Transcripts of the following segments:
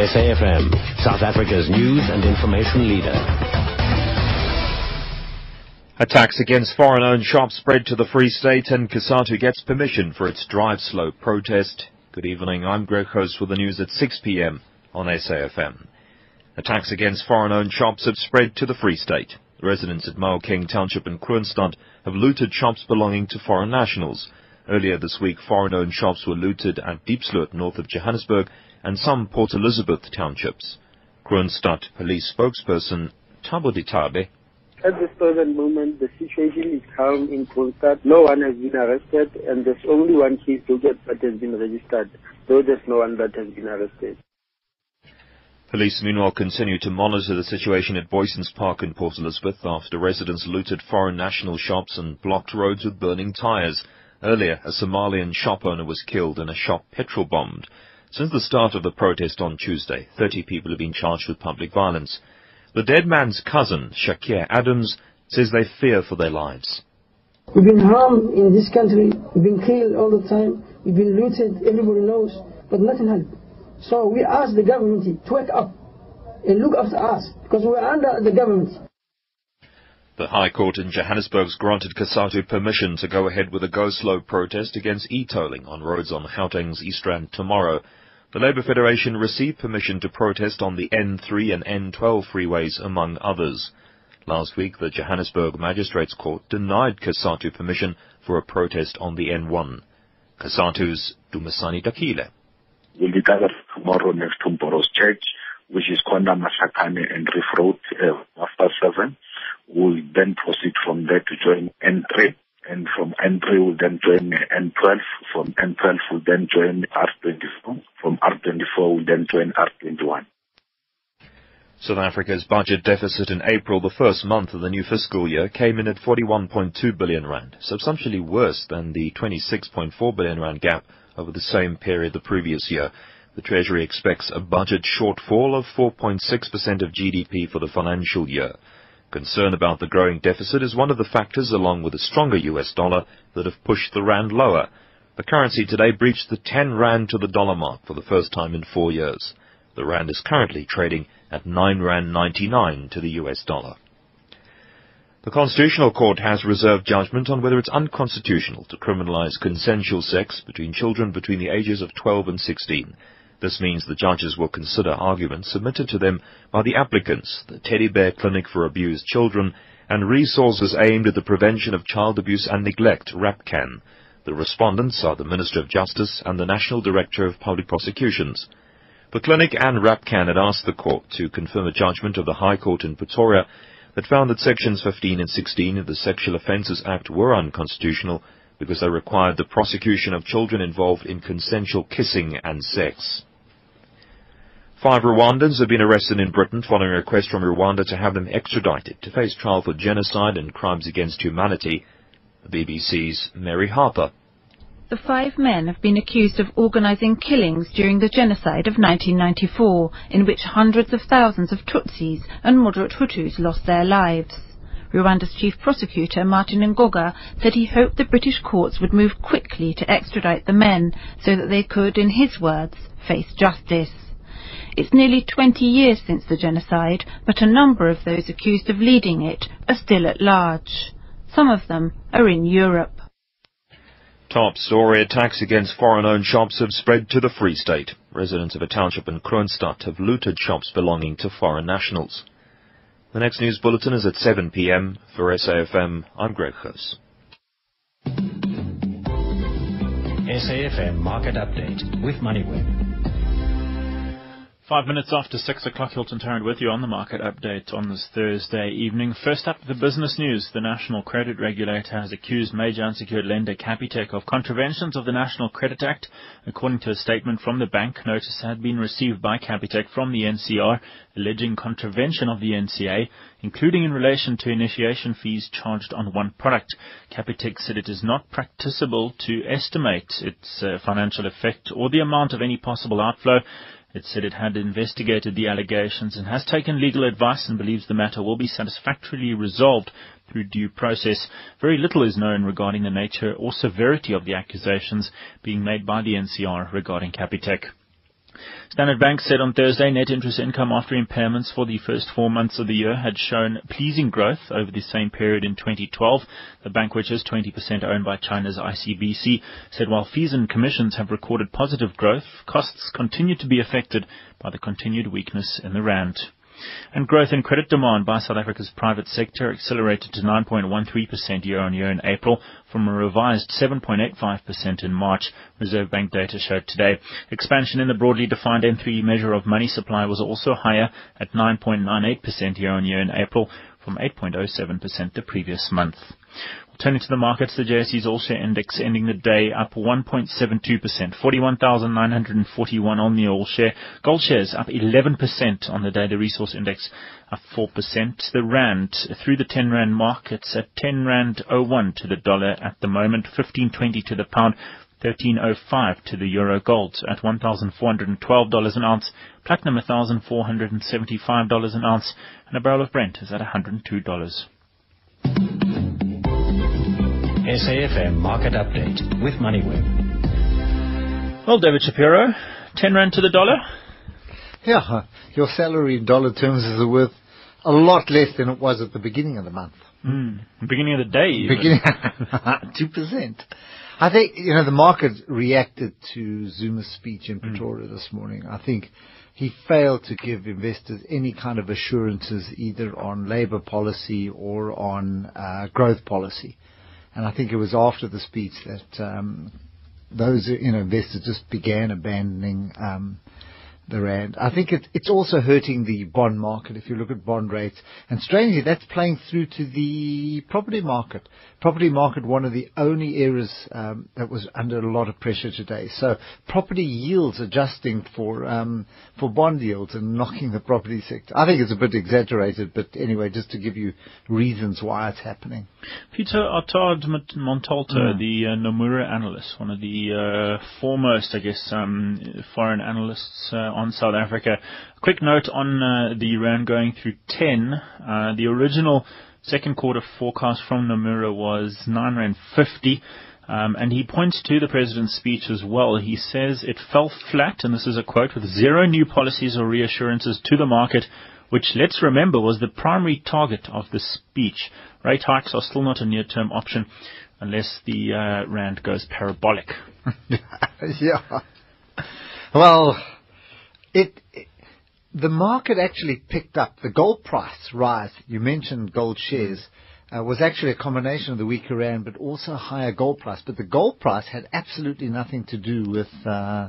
SAFM, South Africa's news and information leader. Attacks against foreign-owned shops spread to the Free State and COSATU gets permission for its drive slow protest. Good evening, I'm Greg Host with the news at 6 p.m. on SAFM. Attacks against foreign-owned shops have spread to the Free State. Residents at Maokeng Township in Kroonstad have looted shops belonging to foreign nationals. Earlier this week, foreign-owned shops were looted at Diepsloot, north of Johannesburg, and some Port Elizabeth townships. Kroonstad police spokesperson Thabo Ditabe at this present moment, the situation is calm in Kroonstad. No one has been arrested, and there's only one case to get that has been registered, though there's no one that has been arrested. Police meanwhile continue to monitor the situation at Booysens Park in Port Elizabeth after residents looted foreign national shops and blocked roads with burning tyres. Earlier, a Somalian shop owner was killed and a shop petrol bombed. Since the start of the protest on Tuesday, 30 people have been charged with public violence. The dead man's cousin, Shakir Adams, says they fear for their lives. We've been harmed in this country. We've been killed all the time. We've been looted. Everybody knows. But nothing helped. So we ask the government to wake up and look after us because we're under the government. The High Court in Johannesburg's granted COSATU permission to go ahead with a go-slow protest against e-tolling on roads on Gauteng's East Rand tomorrow. The Labour Federation received permission to protest on the N3 and N12 freeways, among others. Last week, the Johannesburg Magistrates Court denied COSATU permission for a protest on the N1. COSATU's Dumisani Dakile. We'll be gathered tomorrow next to Boros Church, which is Kwanda Masakane and Reef Road uh, after 7. We'll then proceed from there to join N3. And from N3 we'll then join N12. From N12 we'll then join R24. From R24 we'll then join R21. South Africa's budget deficit in April, the first month of the new fiscal year, came in at 41.2 billion rand, substantially worse than the 26.4 billion rand gap over the same period the previous year. The Treasury expects a budget shortfall of 4.6% of GDP for the financial year. Concern about the growing deficit is one of the factors, along with a stronger US dollar, that have pushed the rand lower. The currency today breached the 10 rand to the dollar mark for the first time in four years. The rand is currently trading at 9 rand 99 to the US dollar. The Constitutional Court has reserved judgment on whether it's unconstitutional to criminalize consensual sex between children between the ages of 12 and 16. This means the judges will consider arguments submitted to them by the applicants, the Teddy Bear Clinic for Abused Children, and resources aimed at the prevention of child abuse and neglect, RAPCAN. The respondents are the Minister of Justice and the National Director of Public Prosecutions. The clinic and RAPCAN had asked the court to confirm a judgment of the High Court in Pretoria that found that sections 15 and 16 of the Sexual Offences Act were unconstitutional because they required the prosecution of children involved in consensual kissing and sex. Five Rwandans have been arrested in Britain following a request from Rwanda to have them extradited to face trial for genocide and crimes against humanity. BBC's Mary Harper. The five men have been accused of organizing killings during the genocide of 1994, in which hundreds of thousands of Tutsis and moderate Hutus lost their lives. Rwanda's chief prosecutor, Martin Ngoga, said he hoped the British courts would move quickly to extradite the men so that they could, in his words, face justice. It's nearly 20 years since the genocide, but a number of those accused of leading it are still at large. Some of them are in Europe. Top story attacks against foreign-owned shops have spread to the Free State. Residents of a township in Kroonstad have looted shops belonging to foreign nationals. The next news bulletin is at 7 p.m. For SAFM, I'm Greg Huss. SAFM Market Update with MoneyWeb. Five minutes after six o'clock, Hilton Tarrant with you on the market update on this Thursday evening. First up, the business news. The National Credit Regulator has accused major unsecured lender Capitec of contraventions of the National Credit Act. According to a statement from the bank, notice had been received by Capitec from the NCR alleging contravention of the NCA, including in relation to initiation fees charged on one product. Capitec said it is not practicable to estimate its uh, financial effect or the amount of any possible outflow. It said it had investigated the allegations and has taken legal advice and believes the matter will be satisfactorily resolved through due process. Very little is known regarding the nature or severity of the accusations being made by the NCR regarding Capitec. Standard Bank said on Thursday net interest income after impairments for the first four months of the year had shown pleasing growth over the same period in 2012. The bank, which is 20% owned by China's ICBC, said while fees and commissions have recorded positive growth, costs continue to be affected by the continued weakness in the rand. And growth in credit demand by South Africa's private sector accelerated to 9.13% year-on-year in April from a revised 7.85% in March, Reserve Bank data showed today. Expansion in the broadly defined M3 measure of money supply was also higher at 9.98% year-on-year in April from 8.07% the previous month. Turning to the markets, the JSE's All-Share Index ending the day up 1.72%, 41,941 on the All-Share. Gold shares up 11% on the day. The Resource Index up 4%. The Rand through the 10 Rand mark, it's at 10 Rand 01 to the dollar at the moment, 15.20 to the pound. 1305 to the euro gold at $1,412 an ounce, platinum $1,475 an ounce, and a barrel of Brent is at $102. SAFM Market Update with MoneyWeb. Well, David Shapiro, 10 Rand to the dollar? Yeah, your salary in dollar terms is worth a lot less than it was at the beginning of the month. Mm, beginning of the day. Even. Beginning, 2%. I think, you know, the market reacted to Zuma's speech in Pretoria mm. this morning. I think he failed to give investors any kind of assurances either on labor policy or on uh, growth policy. And I think it was after the speech that um, those you know investors just began abandoning um, the rand. I think it, it's also hurting the bond market if you look at bond rates. And strangely, that's playing through to the property market. Property market, one of the only areas um, that was under a lot of pressure today. So property yields adjusting for um, for bond yields and knocking the property sector. I think it's a bit exaggerated, but anyway, just to give you reasons why it's happening. Peter Attard Montalto, mm. the uh, Nomura analyst, one of the uh, foremost, I guess, um, foreign analysts uh, on South Africa. Quick note on uh, the rand going through 10. Uh, the original second quarter forecast from Nomura was 9 rand 50. Um, and he points to the president's speech as well. He says it fell flat, and this is a quote, with zero new policies or reassurances to the market, which, let's remember, was the primary target of the speech. Rate hikes are still not a near-term option unless the uh, rand goes parabolic. yeah. Well, it, it, the market actually picked up the gold price rise. You mentioned gold shares. Uh, was actually a combination of the weaker rand, but also higher gold price. But the gold price had absolutely nothing to do with uh,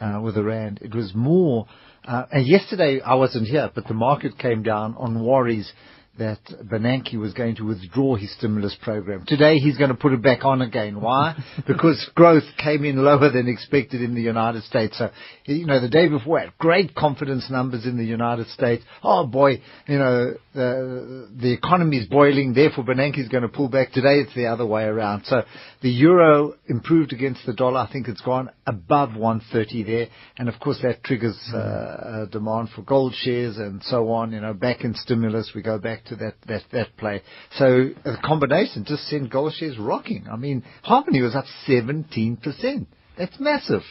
uh, with the rand. It was more. Uh, and yesterday I wasn't here, but the market came down on worries that Bernanke was going to withdraw his stimulus program. Today he's going to put it back on again. Why? because growth came in lower than expected in the United States. So, you know, the day before, great confidence numbers in the United States. Oh boy, you know, the, the economy is boiling, therefore Bernanke is going to pull back. Today it's the other way around. So the euro improved against the dollar. I think it's gone above 130 there. And of course that triggers uh, demand for gold shares and so on. You know, back in stimulus, we go back to that, that, that play. So the combination just sent gold shares rocking. I mean, Harmony was up 17%. That's massive.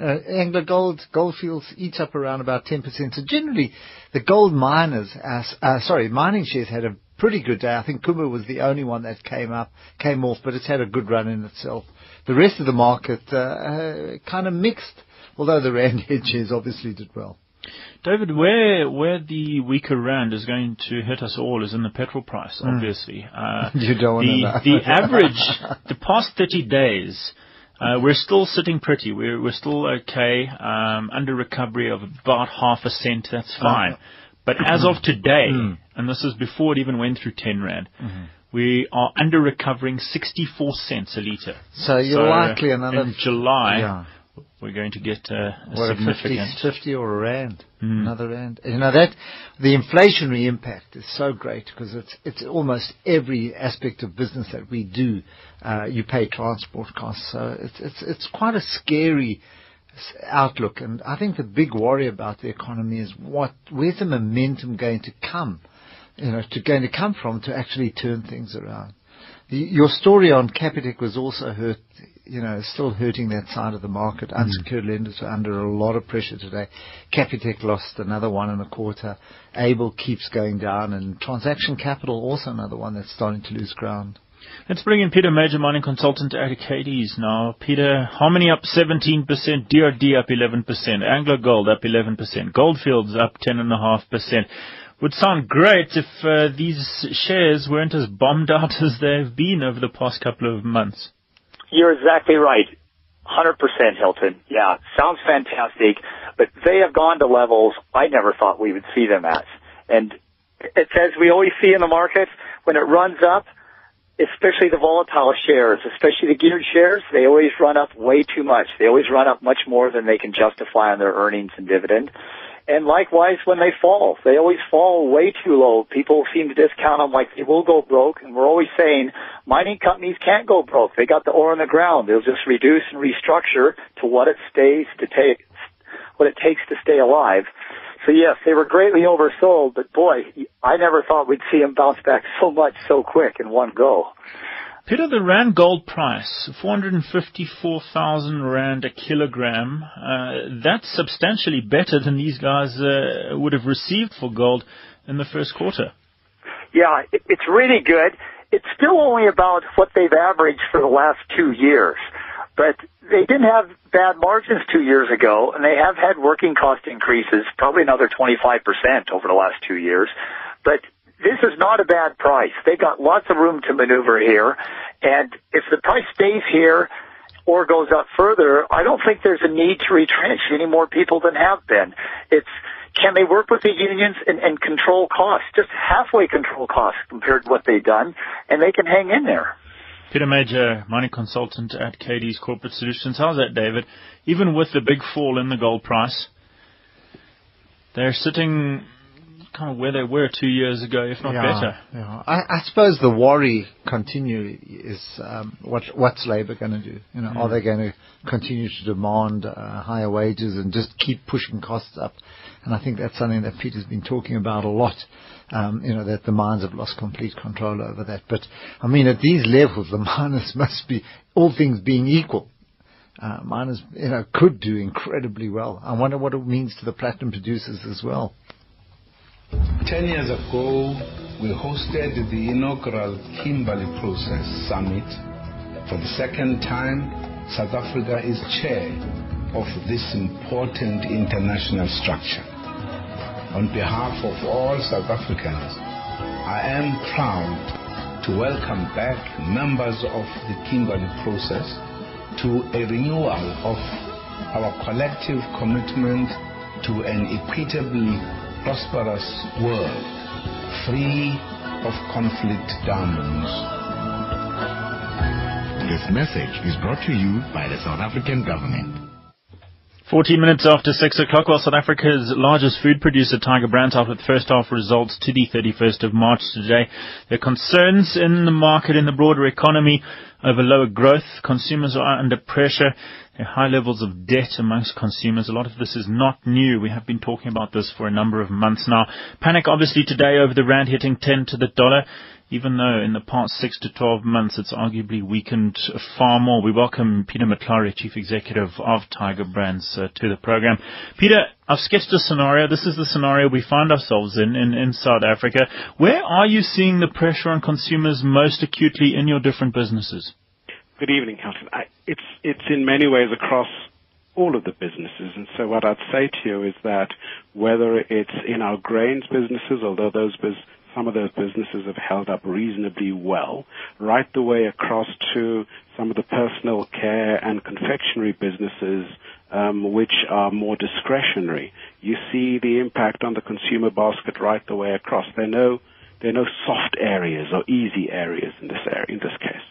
Uh, Anglo Gold, Goldfields each up around about 10%. So generally, the gold miners, uh, uh, sorry, mining shares had a pretty good day. I think Kumba was the only one that came up, came off, but it's had a good run in itself. The rest of the market uh, uh kind of mixed, although the rand hedges obviously did well. David, where where the weaker rand is going to hit us all is in the petrol price, hmm. obviously. Mm. Uh, you don't the, the average, the past 30 days, uh, we're still sitting pretty. We're we're still okay. Um, under recovery of about half a cent. That's uh-huh. fine. But as of today, mm. and this is before it even went through 10 rand. Mm-hmm. We are under recovering 64 cents a litre. So you're so likely another. In July, yeah we're going to get uh, a what, significant a 50, 50 or a rand, mm. another rand. You know that the inflationary impact is so great because it's it's almost every aspect of business that we do. Uh, you pay transport costs, so it's it's it's quite a scary outlook. And I think the big worry about the economy is what where's the momentum going to come, you know, to going to come from to actually turn things around. your story on Capitec was also hurt, you know, still hurting that side of the market. Mm. Unsecured lenders are under a lot of pressure today. Capitec lost another one and a quarter. ABIL keeps going down, and transaction capital also another one that's starting to lose ground. Let's bring in Peter Major, mining consultant at Cadiz now. Peter, Harmony up 17%, DRD up 11%, Anglo Gold up 11%, Goldfields up 10.5%. Would sound great if uh, these shares weren't as bombed out as they've been over the past couple of months. You're exactly right. 100% Hilton. Yeah, sounds fantastic, but they have gone to levels I never thought we would see them at. And it's as we always see in the market, when it runs up, especially the volatile shares, especially the geared shares, they always run up way too much. They always run up much more than they can justify on their earnings and dividend. And likewise, when they fall, they always fall way too low. People seem to discount them like they will go broke. And we're always saying mining companies can't go broke. They got the ore in the ground. They'll just reduce and restructure to what it stays to take, what it takes to stay alive. So yes, they were greatly oversold, but boy, I never thought we'd see them bounce back so much so quick in one go. Peter, the Rand gold price, 454,000 Rand a kilogram, uh, that's substantially better than these guys uh, would have received for gold in the first quarter. Yeah, it, it's really good. It's still only about what they've averaged for the last two years. But they didn't have bad margins two years ago, and they have had working cost increases, probably another 25% over the last two years. But this is not a bad price. They've got lots of room to maneuver here. And if the price stays here or goes up further, I don't think there's a need to retrench any more people than have been. It's, can they work with the unions and, and control costs? Just halfway control costs compared to what they've done, and they can hang in there. Peter Major, mining consultant at Cadiz Corporate Solutions. How's that, David? Even with the big fall in the gold price, they're sitting kind of where they were two years ago, if not yeah, better. Yeah. I, I, suppose the worry continue is um, what, what's Labour going to do? You know, mm. are they going to continue to demand uh, higher wages and just keep pushing costs up? And I think that's something that Peter's been talking about a lot. Um, you know that the mines have lost complete control over that. But I mean, at these levels, the miners must be all things being equal. Uh, miners, you know, could do incredibly well. I wonder what it means to the platinum producers as well. Ten years ago, we hosted the inaugural Kimberley Process Summit. For the second time, South Africa is chair of this important international structure. On behalf of all South Africans, I am proud to welcome back members of the Kimberley process to a renewal of our collective commitment to an equitably prosperous world, free of conflict diamonds. This message is brought to you by the South African government. 14 minutes after 6 o'clock, while South Africa's largest food producer, Tiger Brands, out with first half results to the 31st of March today. There are concerns in the market, in the broader economy, over lower growth. Consumers are under pressure. There are high levels of debt amongst consumers. A lot of this is not new. We have been talking about this for a number of months now. Panic obviously today over the rand hitting 10 to the dollar even though in the past six to 12 months it's arguably weakened far more. We welcome Peter Matlare, Chief Executive of Tiger Brands, uh, to the program. Peter, I've sketched a scenario. This is the scenario we find ourselves in, in, in South Africa. Where are you seeing the pressure on consumers most acutely in your different businesses? Good evening, Hilton. It's, it's in many ways across all of the businesses. And so what I'd say to you is that whether it's in our grains businesses, although those businesses some of those businesses have held up reasonably well, right the way across to some of the personal care and confectionery businesses, um, which are more discretionary. You see the impact on the consumer basket right the way across. There are no, there are no soft areas or easy areas in this area, in this case.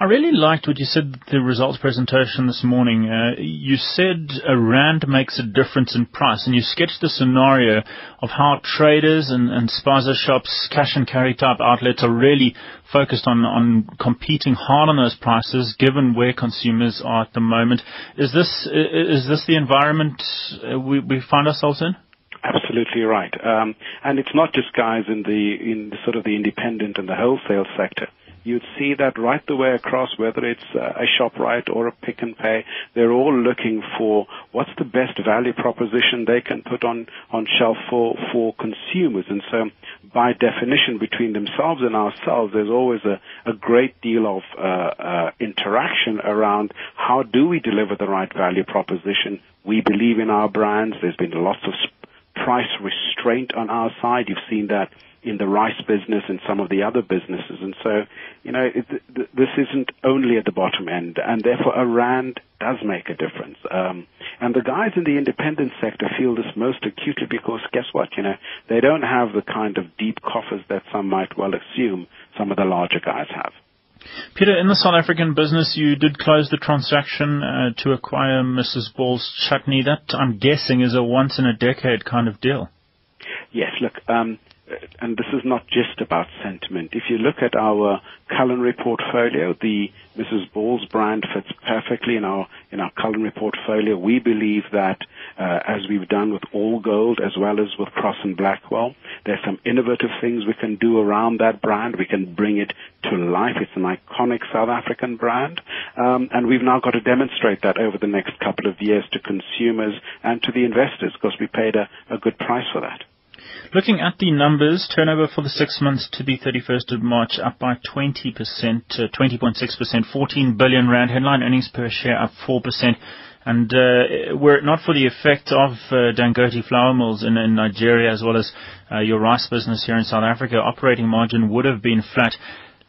I really liked what you said the results presentation this morning. Uh, you said a rand makes a difference in price, and you sketched the scenario of how traders and, and spaza shops, cash and carry type outlets are really focused on, competing hard on those prices, given where consumers are at the moment. Is this is this the environment uh, we, we find ourselves in? Absolutely right. Um, and it's not just guys in the in the sort of the independent and the wholesale sector you'd see that right the way across, whether it's a ShopRite or a Pick n Pay, they're all looking for what's the best value proposition they can put on, on shelf for, for consumers. And so by definition between themselves and ourselves, there's always a, a great deal of uh, uh, interaction around how do we deliver the right value proposition. We believe in our brands. There's been lots of price restraint on our side. You've seen that in the rice business and some of the other businesses. And so, you know, it, th- this isn't only at the bottom end, and therefore a rand does make a difference. Um, and the guys in the independent sector feel this most acutely because guess what? You know, they don't have the kind of deep coffers that some might well assume some of the larger guys have. Peter, in the South African business, you did close the transaction uh, to acquire Mrs. Ball's chutney. That, I'm guessing, is a once in a decade kind of deal. Yes, look, um, and this is not just about sentiment. If you look at our culinary portfolio, the Mrs. Ball's brand fits perfectly in our in our culinary portfolio. We believe that, uh, as we've done with All Gold as well as with Crosse and Blackwell, there's some innovative things we can do around that brand. We can bring it to life. It's an iconic South African brand, um, and we've now got to demonstrate that over the next couple of years to consumers and to the investors because we paid a, a good price for that. Looking at the numbers, turnover for the six months to the 31st of March up by 20%, uh, 20.6%, 14 billion rand. Headline earnings per share up 4%. And uh, were it not for the effect of uh, Dangote flour mills in, in Nigeria as well as uh, your rice business here in South Africa, operating margin would have been flat.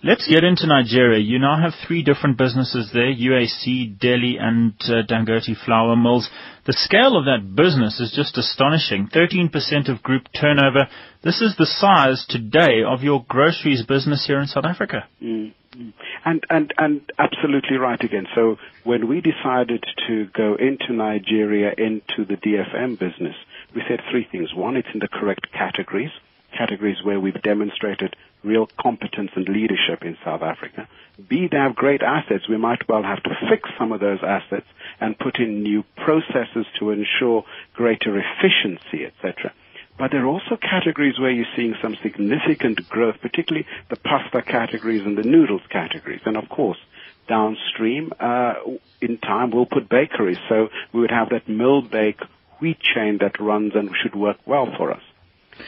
Let's get into Nigeria. You now have three different businesses there, UAC, Deli, and uh, Dangote flour mills. The scale of that business is just astonishing. 13% of group turnover. This is the size today of your groceries business here in South Africa. Mm-hmm. And, and, and absolutely right again. So when we decided to go into Nigeria, into the DFM business, we said three things. One, it's in the correct categories categories where we've demonstrated real competence and leadership in South Africa. B, they have great assets. We might well have to fix some of those assets and put in new processes to ensure greater efficiency, etc. But there are also categories where you're seeing some significant growth, particularly the pasta categories and the noodles categories. And of course, downstream, uh, in time, we'll put bakeries. So we would have that mill bake wheat chain that runs and should work well for us.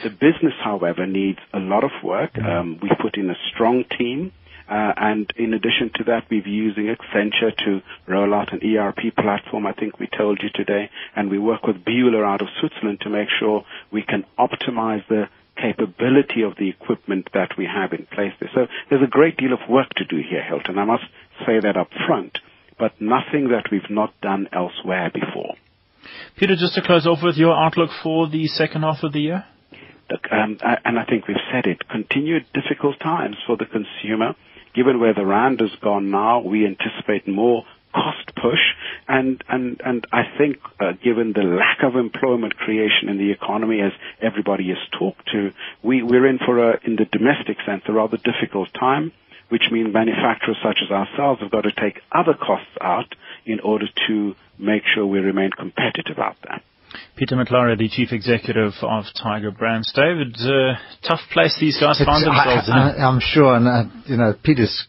The business, however, needs a lot of work. Um, we put in a strong team. Uh, and in addition to that, we're using Accenture to roll out an ERP platform, I think we told you today. And we work with Bühler out of Switzerland to make sure we can optimize the capability of the equipment that we have in place there. So there's a great deal of work to do here, Hilton. I must say that up front, but nothing that we've not done elsewhere before. Peter, just to close off with your outlook for the second half of the year? Um, and I think we've said it, continued difficult times for the consumer. Given where the rand has gone now, we anticipate more cost push, and and and I think uh, given the lack of employment creation in the economy, as everybody has talked to, we we're in for a in the domestic sense a rather difficult time, which means manufacturers such as ourselves have got to take other costs out in order to make sure we remain competitive out there. Peter Matlare, the Chief Executive of Tiger Brands. David, uh, tough place these guys it's, find themselves in. I, am sure, and uh, you know, Peter's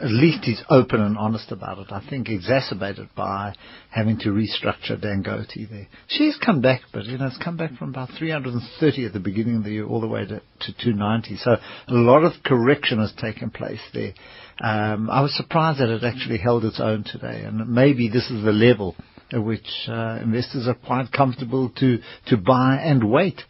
at least he's open and honest about it. I think exacerbated by having to restructure Dangote there. She's come back, but you know, it's come back from about 330 at the beginning of the year all the way to, to 290. So a lot of correction has taken place there. Um, I was surprised that it actually held its own today, and maybe this is the level which uh, investors are quite comfortable to, buy and wait.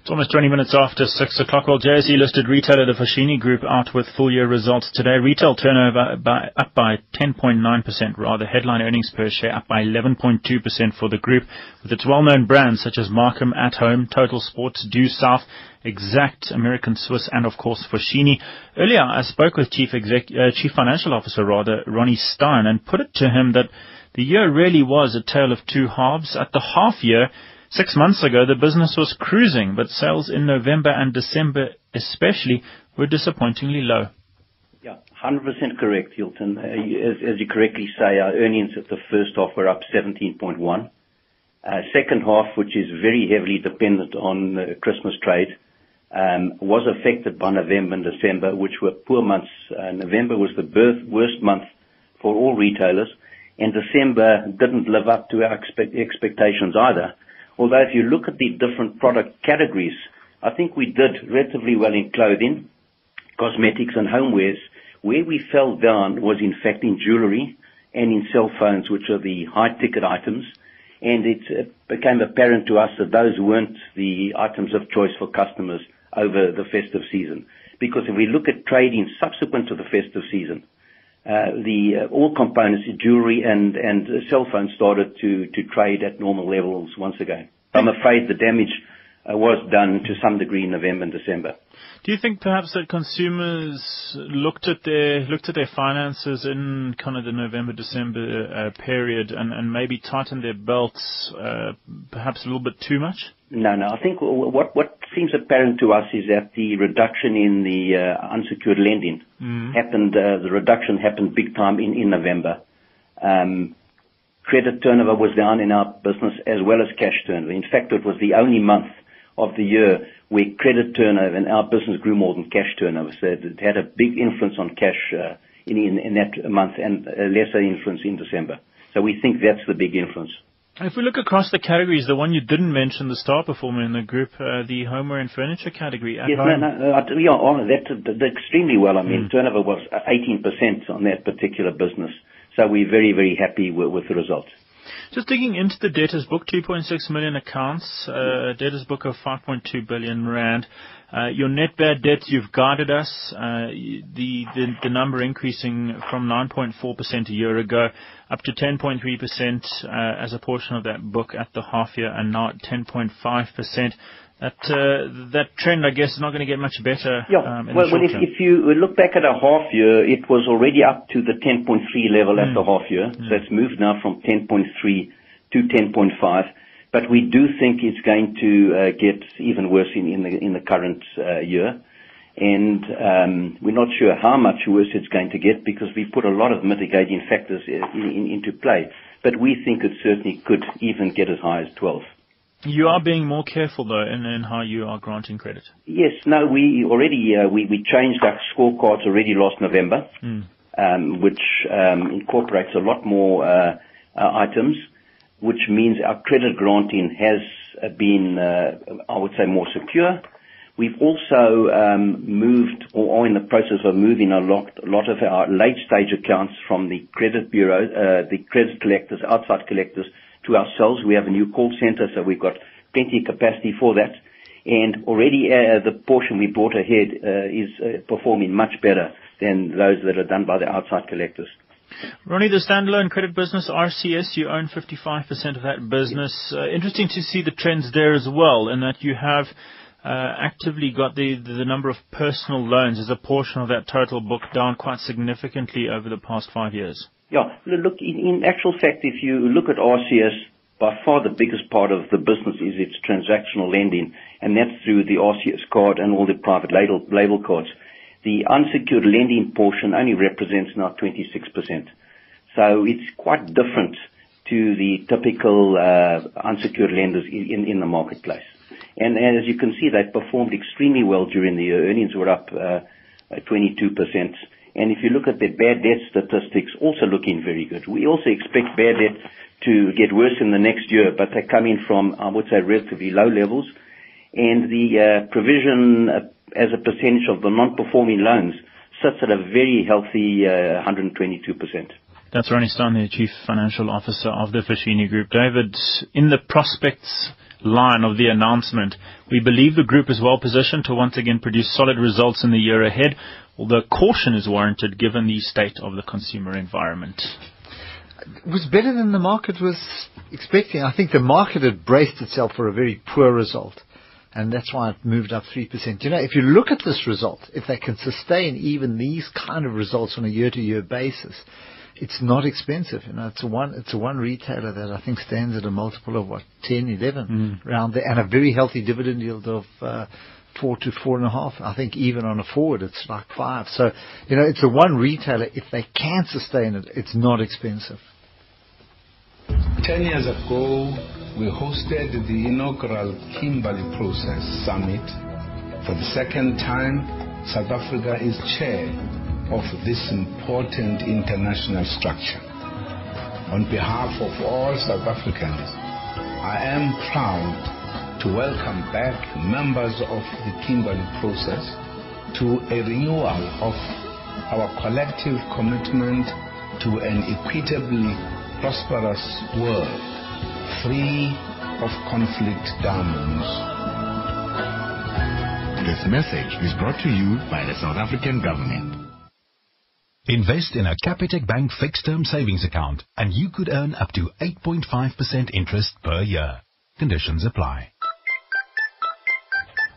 It's almost 20 minutes after 6 o'clock. Well, JSE listed retailer the Foschini Group out with full year results today. Retail turnover by, up by 10.9%, rather. Headline earnings per share up by 11.2% for the group, with its well-known brands such as Markham At Home, Total Sports, Due South, Exact, American Swiss, and of course Foschini. Earlier, I spoke with Chief, Exec- uh, Chief Financial Officer, rather, Ronnie Stein, and put it to him that the year really was a tale of two halves. At the half year, six months ago, the business was cruising, but sales in November and December especially were disappointingly low. Yeah, 100% correct, Hilton. Uh, as, you correctly say, our earnings at the first half were up 17.1. Uh, second half, which is very heavily dependent on Christmas trade, um, was affected by November and December, which were poor months. Uh, November was the worst month for all retailers, and December didn't live up to our expect, expectations either. Although if you look at the different product categories, I think we did relatively well in clothing, cosmetics and homewares. Where we fell down was in fact in jewelry and in cell phones, which are the high ticket items. And it became apparent to us that those weren't the items of choice for customers over the festive season. Because if we look at trading subsequent to the festive season, all components, jewelry and and cell phones started to to trade at normal levels once again. I'm afraid the damage uh, was done to some degree in November and December. Do you think perhaps that consumers looked at their looked at their finances in kind of the November December uh, period and, and maybe tightened their belts uh, perhaps a little bit too much? No, no. I think what what seems apparent to us is that the reduction in the uh, unsecured lending mm. happened. Uh, the reduction happened big time in in November. Um, credit turnover was down in our business as well as cash turnover. In fact, it was the only month of the year where credit turnover and our business grew more than cash turnover. So it had a big influence on cash uh, in, that month and a lesser influence in December. So we think that's the big influence. If we look across the categories, the one you didn't mention, the star performer in the group, uh, the homeware and furniture category. Yes, no, no, yeah, on that did extremely well. I mean, mm. turnover was 18% on that particular business. So we're very, very happy with, with the results. Just digging into the debtors book, 2.6 million accounts, uh, debtors book of 5.2 billion rand. Uh, your net bad debts, you've guided us, uh, the, the, the number increasing from 9.4% a year ago up to 10.3% uh, as a portion of that book at the half year and now at 10.5%. That uh, that trend, I guess, is not going to get much better. Yeah. Um, well, well if, if, you look back at a half year, it was already up to the 10.3 level mm. at the half year. Mm. So it's moved now from 10.3 to 10.5. But we do think it's going to uh, get even worse in, in the in the current uh, year, and um, we're not sure how much worse it's going to get because we put a lot of mitigating factors in, in, into play. But we think it certainly could even get as high as 12. You are being more careful, though, in, in how you are granting credit. Yes. No, we already uh, we, we changed our scorecards already last November, mm. um, which um, incorporates a lot more uh, uh, items, which means our credit granting has uh, been, uh, I would say, more secure. We've also um, moved or are in the process of moving a lot, a lot of our late-stage accounts from the credit bureau, uh, the credit collectors, outside collectors, to ourselves. We have a new call center, so we've got plenty of capacity for that. And already uh, the portion we brought ahead uh, is uh, performing much better than those that are done by the outside collectors. Ronnie, the standalone credit business, RCS, you own 55% of that business. Uh, interesting to see the trends there as well, in that you have uh, actively got the, the number of personal loans as a portion of that total book down quite significantly over the past five years. Yeah. Look, in actual fact, if you look at RCS, by far the biggest part of the business is its transactional lending, and that's through the RCS card and all the private label cards. The unsecured lending portion only represents now 26%. So it's quite different to the typical uh, unsecured lenders in the marketplace. And as you can see, they performed extremely well during the year. Earnings were up 22%. And if you look at the bad debt statistics, also looking very good. We also expect bad debt to get worse in the next year, but they're coming from, I would say, relatively low levels. And the uh, provision uh, as a percentage of the non-performing loans sits at a very healthy uh, 122%. That's Ronnie Stein, the Chief Financial Officer of the Foschini Group. David, in the prospects line of the announcement, we believe the group is well positioned to once again produce solid results in the year ahead although caution is warranted given the state of the consumer environment. It was better than the market was expecting. I think the market had braced itself for a very poor result. And that's why it moved up 3%. You know, if you look at this result, if they can sustain even these kind of results on a year-to-year basis, it's not expensive. You know, it's a one, it's a one retailer that I think stands at a multiple of what, 10, 11 mm. around there, and a very healthy dividend yield of, uh, four to four and a half. I think even on a forward, it's like five. So, you know, it's a one retailer. If they can sustain it, it's not expensive. Ten years ago, we hosted the inaugural Kimberley Process Summit For the second time, South Africa is chair of this important international structure. On behalf of all South Africans, I am proud to welcome back members of the Kimberley process to a renewal of our collective commitment to an equitably prosperous world, free of conflict diamonds. This message is brought to you by the South African government. Invest in a Capitec Bank fixed term savings account and you could earn up to 8.5% interest per year. Conditions apply.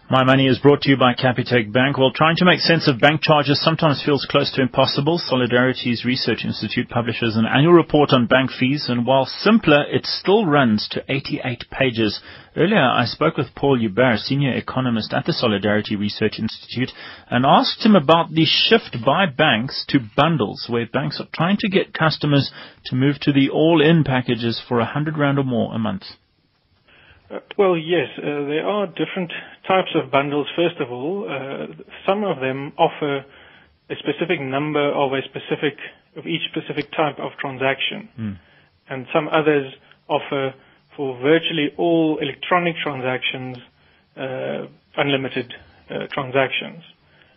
My Money is brought to you by Capitec Bank. Well, trying to make sense of bank charges sometimes feels close to impossible. Solidarity's Research Institute publishes an annual report on bank fees, and while simpler, it still runs to 88 pages. Earlier, I spoke with Paul Joubert, senior economist at the Solidarity Research Institute, and asked him about the shift by banks to bundles, where banks are trying to get customers to move to the all-in packages for 100 rand or more a month. Uh, well, yes, uh, there are different types of bundles. First of all, uh, some of them offer a specific number of a specific of each specific type of transaction, mm. and some others offer for virtually all electronic transactions uh, unlimited uh, transactions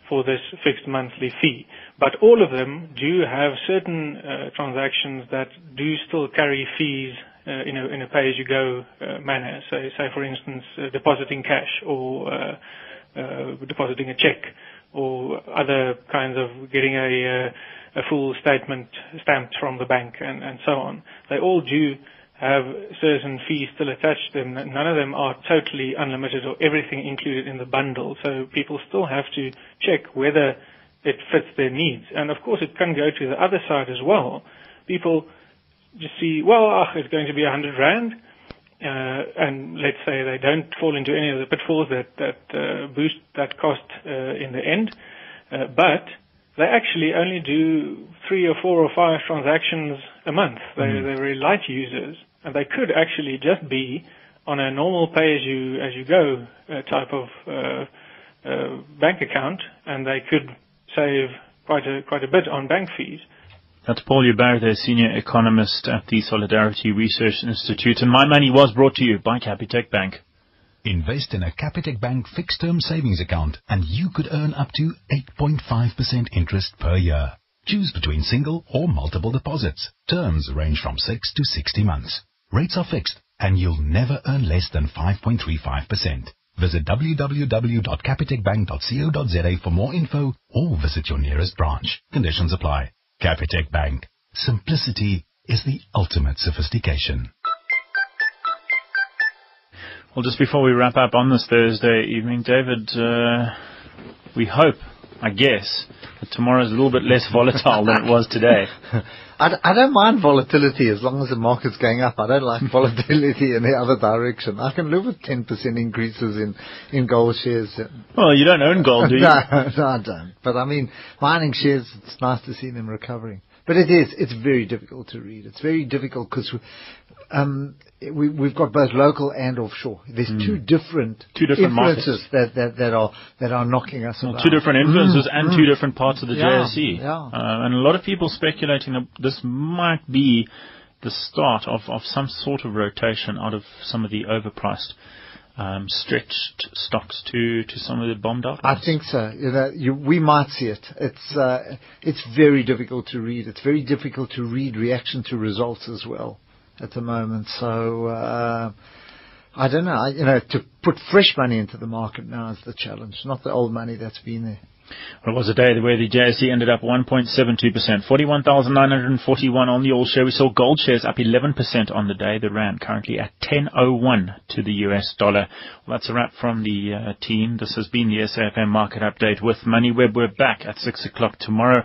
for this fixed monthly fee. But all of them do have certain uh, transactions that do still carry fees in a in a pay-as-you-go uh, manner. So, say for instance, uh, depositing cash or uh, uh, depositing a check or other kinds of getting a uh, a full statement stamped from the bank and and so on. They all do have certain fees still attached to them. None of them are totally unlimited or everything included in the bundle. So people still have to check whether it fits their needs. And of course, it can go to the other side as well. People just see, well, ach, it's going to be hundred rand, uh, and let's say they don't fall into any of the pitfalls that that uh, boost that cost uh, in the end, uh, but they actually only do three or four or five transactions a month. They, Mm. They're very light users, and they could actually just be on a normal pay as you as you go uh, type of uh, uh, bank account, and they could save quite a quite a bit on bank fees. That's Paul Joubert, the senior economist at the Solidarity Research Institute. And my money was brought to you by Capitec Bank. Invest in a Capitec Bank fixed term savings account and you could earn up to 8.5% interest per year. Choose between single or multiple deposits. Terms range from 6 to 60 months. Rates are fixed and you'll never earn less than 5.35%. Visit www.capitecbank.co.za for more info or visit your nearest branch. Conditions apply. Capitec Bank. Simplicity is the ultimate sophistication. Well, just before we wrap up on this Thursday evening, David, uh, we hope, I guess, that tomorrow is a little bit less volatile than it was today. I, d- I don't mind volatility as long as the market's going up. I don't like volatility in the other direction. I can live with 10% increases in, in gold shares. Well, you don't own gold, do you? no, no, I don't. But I mean, mining shares, it's nice to see them recovering. But it is, it's very difficult to read. It's very difficult because um, we, we've got both local and offshore. There's Mm. two different, Two different influences that, that, that are that are knocking us Well, two different influences Mm, and mm. two different parts of the Yeah, JSE. yeah. Uh, and a lot of people speculating that this might be the start of, of some sort of rotation out of some of the overpriced, um, stretched stocks to, to some of the bombed out. I think so. You know, you, we might see it. It's uh, it's very difficult to read. It's very difficult to read reaction to results as well at the moment. So uh, I don't know. You know, to put fresh money into the market now is the challenge, not the old money that's been there. Well, it was a day where the JSE ended up 1.72%, 41,941 on the all share. We saw gold shares up 11% on the day. The rand currently at 10.01 to the US dollar. Well, that's a wrap from the uh, team. This has been the SAFM market update with MoneyWeb. We're back at 6 o'clock tomorrow.